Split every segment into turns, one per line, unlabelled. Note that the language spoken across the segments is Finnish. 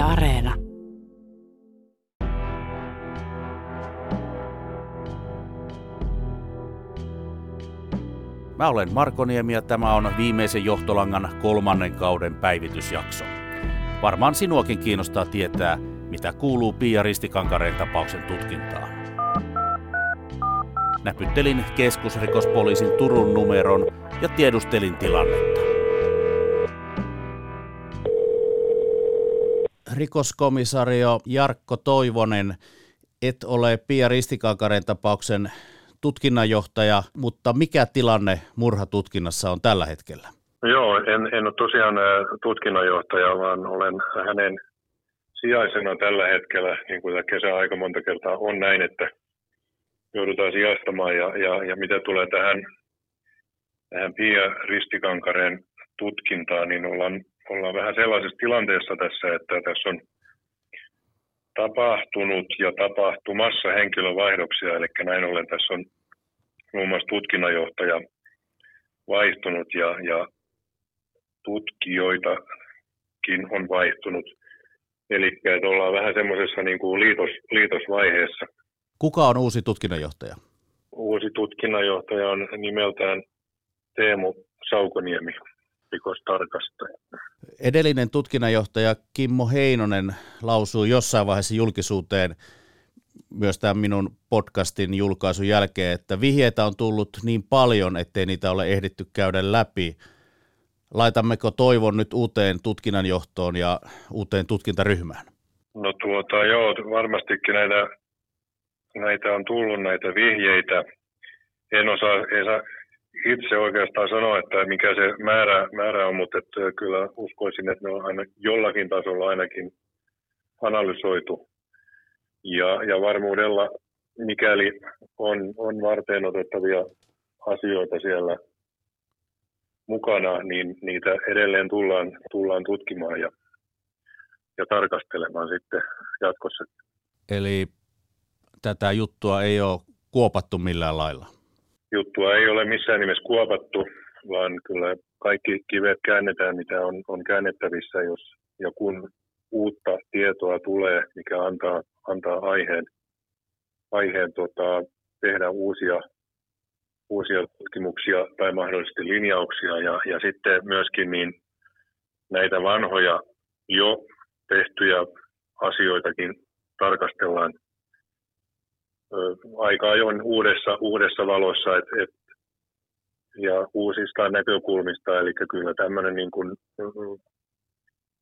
Areena.
Mä olen Marko Niemi ja tämä on viimeisen johtolangan kolmannen kauden päivitysjakso. Varmaan sinuakin kiinnostaa tietää, mitä kuuluu Pia Ristikankareen tapauksen tutkintaan. Näpyttelin keskusrikospoliisin Turun numeron ja tiedustelin tilannetta. Rikoskomisario Jarkko Toivonen, et ole Pia Ristikankareen tapauksen tutkinnanjohtaja, mutta mikä tilanne murhatutkinnassa on tällä hetkellä?
Joo, en, en ole tosiaan tutkinnanjohtaja, vaan olen hänen sijaisena tällä hetkellä, niin kuin kesä aika monta kertaa on näin, että joudutaan sijaistamaan. Ja, ja, ja mitä tulee tähän, tähän Pia Ristikankareen tutkintaan, niin ollaan, ollaan vähän sellaisessa tilanteessa tässä, että tässä on tapahtunut ja tapahtumassa henkilövaihdoksia, eli näin ollen tässä on muun muassa tutkinnanjohtaja vaihtunut ja, ja tutkijoitakin on vaihtunut. Eli että ollaan vähän semmoisessa niin kuin liitos, liitosvaiheessa.
Kuka on uusi tutkinnanjohtaja?
Uusi tutkinnanjohtaja on nimeltään Teemu Saukoniemi, rikostarkastaja.
Edellinen tutkinnanjohtaja Kimmo Heinonen lausui jossain vaiheessa julkisuuteen myös tämän minun podcastin julkaisun jälkeen, että vihjeitä on tullut niin paljon, ettei niitä ole ehditty käydä läpi. Laitammeko toivon nyt uuteen tutkinnanjohtoon ja uuteen tutkintaryhmään?
No tuota, joo, varmastikin näitä, näitä on tullut näitä vihjeitä. En osaa, itse oikeastaan sanoa, että mikä se määrä, määrä on, mutta että kyllä uskoisin, että ne on aina jollakin tasolla ainakin analysoitu. Ja, ja varmuudella, mikäli on, on varten otettavia asioita siellä mukana, niin niitä edelleen tullaan, tullaan tutkimaan ja, ja tarkastelemaan sitten jatkossa.
Eli tätä juttua ei ole kuopattu millään lailla?
Juttua ei ole missään nimessä kuopattu, vaan kyllä kaikki kivet käännetään, mitä on, on käännettävissä, jos ja kun uutta tietoa tulee, mikä antaa, antaa aiheen, aiheen tota, tehdä uusia, uusia tutkimuksia tai mahdollisesti linjauksia. Ja, ja sitten myöskin niin näitä vanhoja jo tehtyjä asioitakin tarkastellaan aika ajoin uudessa, uudessa valossa et, et, ja uusista näkökulmista. Eli kyllä tämmöinen niin kuin,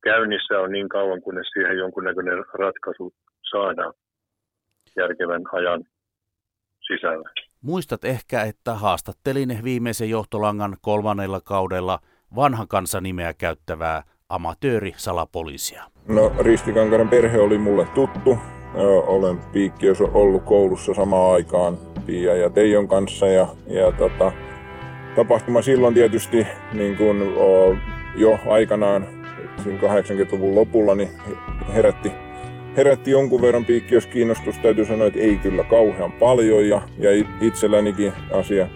käynnissä on niin kauan, kunnes siihen jonkunnäköinen ratkaisu saadaan järkevän ajan sisällä.
Muistat ehkä, että haastattelin viimeisen johtolangan kolmannella kaudella vanhan kansan nimeä käyttävää amatööri-salapoliisia.
No Ristikankaren perhe oli mulle tuttu. Olen Piikkiössä ollut koulussa samaan aikaan Pia ja Teijon kanssa. Ja, ja tota, tapahtuma silloin tietysti niin kun, jo aikanaan siinä 80-luvun lopulla niin herätti, herätti jonkun verran piikkiös kiinnostus. Täytyy sanoa, että ei kyllä kauhean paljon. Ja, ja itsellänikin asia,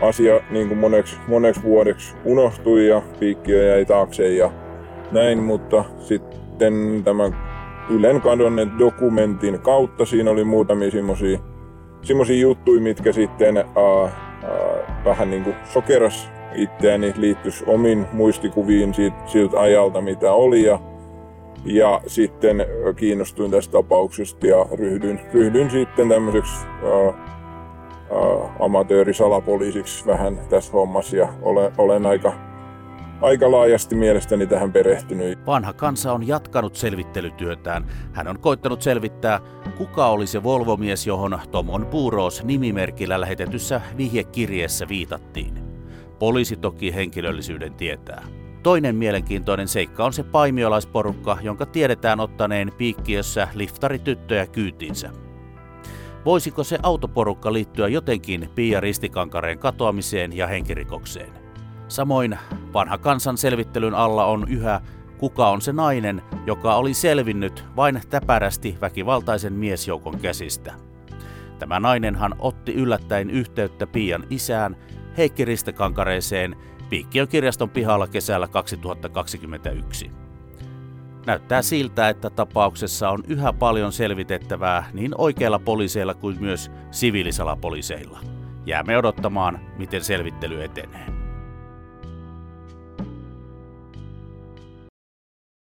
asia niin kuin moneksi, moneksi vuodeksi unohtui ja piikkiö jäi taakse ja näin, mutta sitten tämän Ylen kadonneet dokumentin kautta siinä oli muutamia semmoisia semmoisia juttuja, mitkä sitten ää, ää, vähän niin kuin sokeras itseäni liittyisi omin muistikuviin siitä, siltä ajalta, mitä oli. Ja, ja sitten kiinnostuin tästä tapauksesta ja ryhdyin, ryhdyin sitten tämmöiseksi ää, amatöörisalapoliisiksi vähän tässä hommassa ja olen, olen aika, aika laajasti mielestäni tähän perehtynyt.
Vanha kansa on jatkanut selvittelytyötään. Hän on koittanut selvittää, kuka oli se Volvo-mies, johon Tomon Puuros nimimerkillä lähetetyssä vihjekirjeessä viitattiin. Poliisi toki henkilöllisyyden tietää. Toinen mielenkiintoinen seikka on se paimiolaisporukka, jonka tiedetään ottaneen piikkiössä liftarityttöjä kyytinsä. Voisiko se autoporukka liittyä jotenkin Pia Ristikankareen katoamiseen ja henkirikokseen? Samoin vanha kansan selvittelyn alla on yhä, kuka on se nainen, joka oli selvinnyt vain täpärästi väkivaltaisen miesjoukon käsistä. Tämä nainenhan otti yllättäen yhteyttä Pian isään Heikki Ristekankareeseen Piikkiön kirjaston pihalla kesällä 2021. Näyttää siltä, että tapauksessa on yhä paljon selvitettävää niin oikeilla poliiseilla kuin myös siviilisalapoliiseilla. Jäämme odottamaan, miten selvittely etenee.